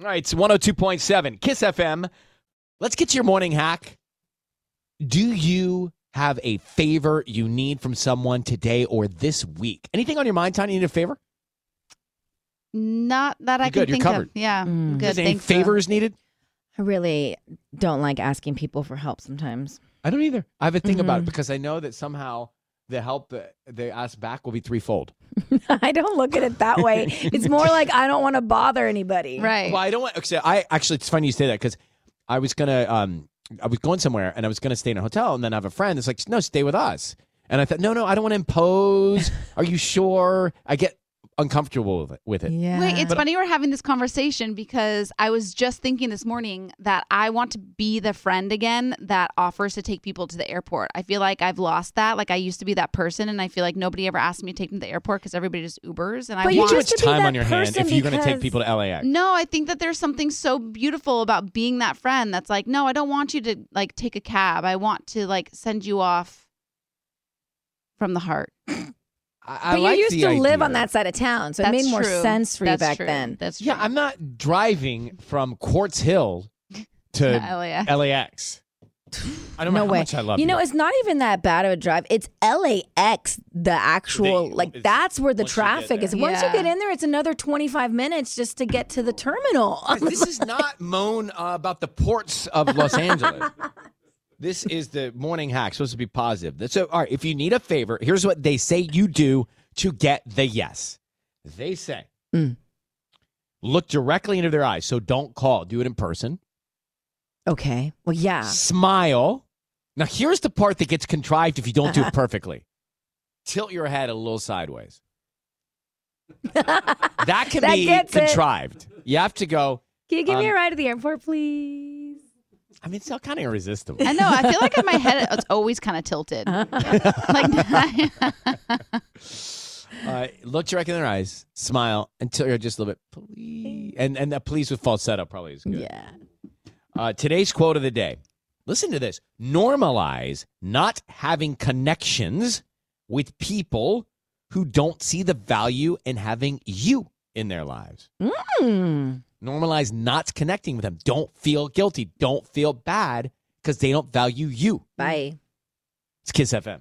All right, it's 102.7 Kiss FM. Let's get to your morning hack. Do you have a favor you need from someone today or this week? Anything on your mind, Tiny? You need a favor? Not that I You're can good, you're think covered. of. Yeah, I'm good. Is any Thanks, though. favors needed? I really don't like asking people for help sometimes. I don't either. I have a thing about it Mhm. because I know that somehow the help that they ask back will be threefold. I don't look at it that way. it's more like I don't want to bother anybody. Right. Well, I don't want. Okay, I actually, it's funny you say that because I was gonna, um, I was going somewhere and I was gonna stay in a hotel, and then I have a friend that's like, no, stay with us. And I thought, no, no, I don't want to impose. Are you sure? I get uncomfortable with it. With it. Yeah. Wait, it's But- funny we're having this conversation because I was just thinking this morning that I want to be the friend again that offers to take people to the airport. I feel like I've lost that. Like I used to be that person, and I feel like nobody ever asked me to take them to the airport because everybody just Ubers. And I But you want Too much to time on your hand if you're going to take people to LAX. No, I think that there's something so beautiful about being that friend that's like, no, I don't want you to like take a cab. I want to like send you off from the heart. I, I But like you used the to live on that side of town, so it made more true. sense for That's you back true. then. That's true. Yeah, I'm not driving from Quartz Hill to LAX. LAX. I don't no know how way. much I love you you. know, it's not even that bad of a drive. It's LAX, the actual They- like that's where the once you get traffic is. there. Once you get in there, it's another twenty five minutes just to get to the terminal. Guys, this is not moan uh, about the ports of Los Angeles. This is the morning hack. Supposed to be positive. So, all right, if you need a favor, here's what they say you do to get the yes. They say, Mm. look directly into their eyes. So don't call. Do it in person. okay. Well, yeah. Smile. Now, here's the part that gets contrived if you don't do it perfectly. Tilt your head a little sideways. That can That be gets it. contrived. You have to go. Can you give me Um, a ride to the airport, please? I mean, it's still kind of irresistible. I know. I feel like in my head it's always kind of tilted. like Uh, look directly in their eyes, smile, and tilt your head just a little bit, please. And and that please with falsetto probably is good. Yeah. Uh, today's quote of the day. Listen to this. Normalize not having connections with people who don't see the value in having you in their lives. Mm. Normalize not connecting with them. Don't feel guilty. Don't feel bad because they don't value you. Bye. It's Kiss FM.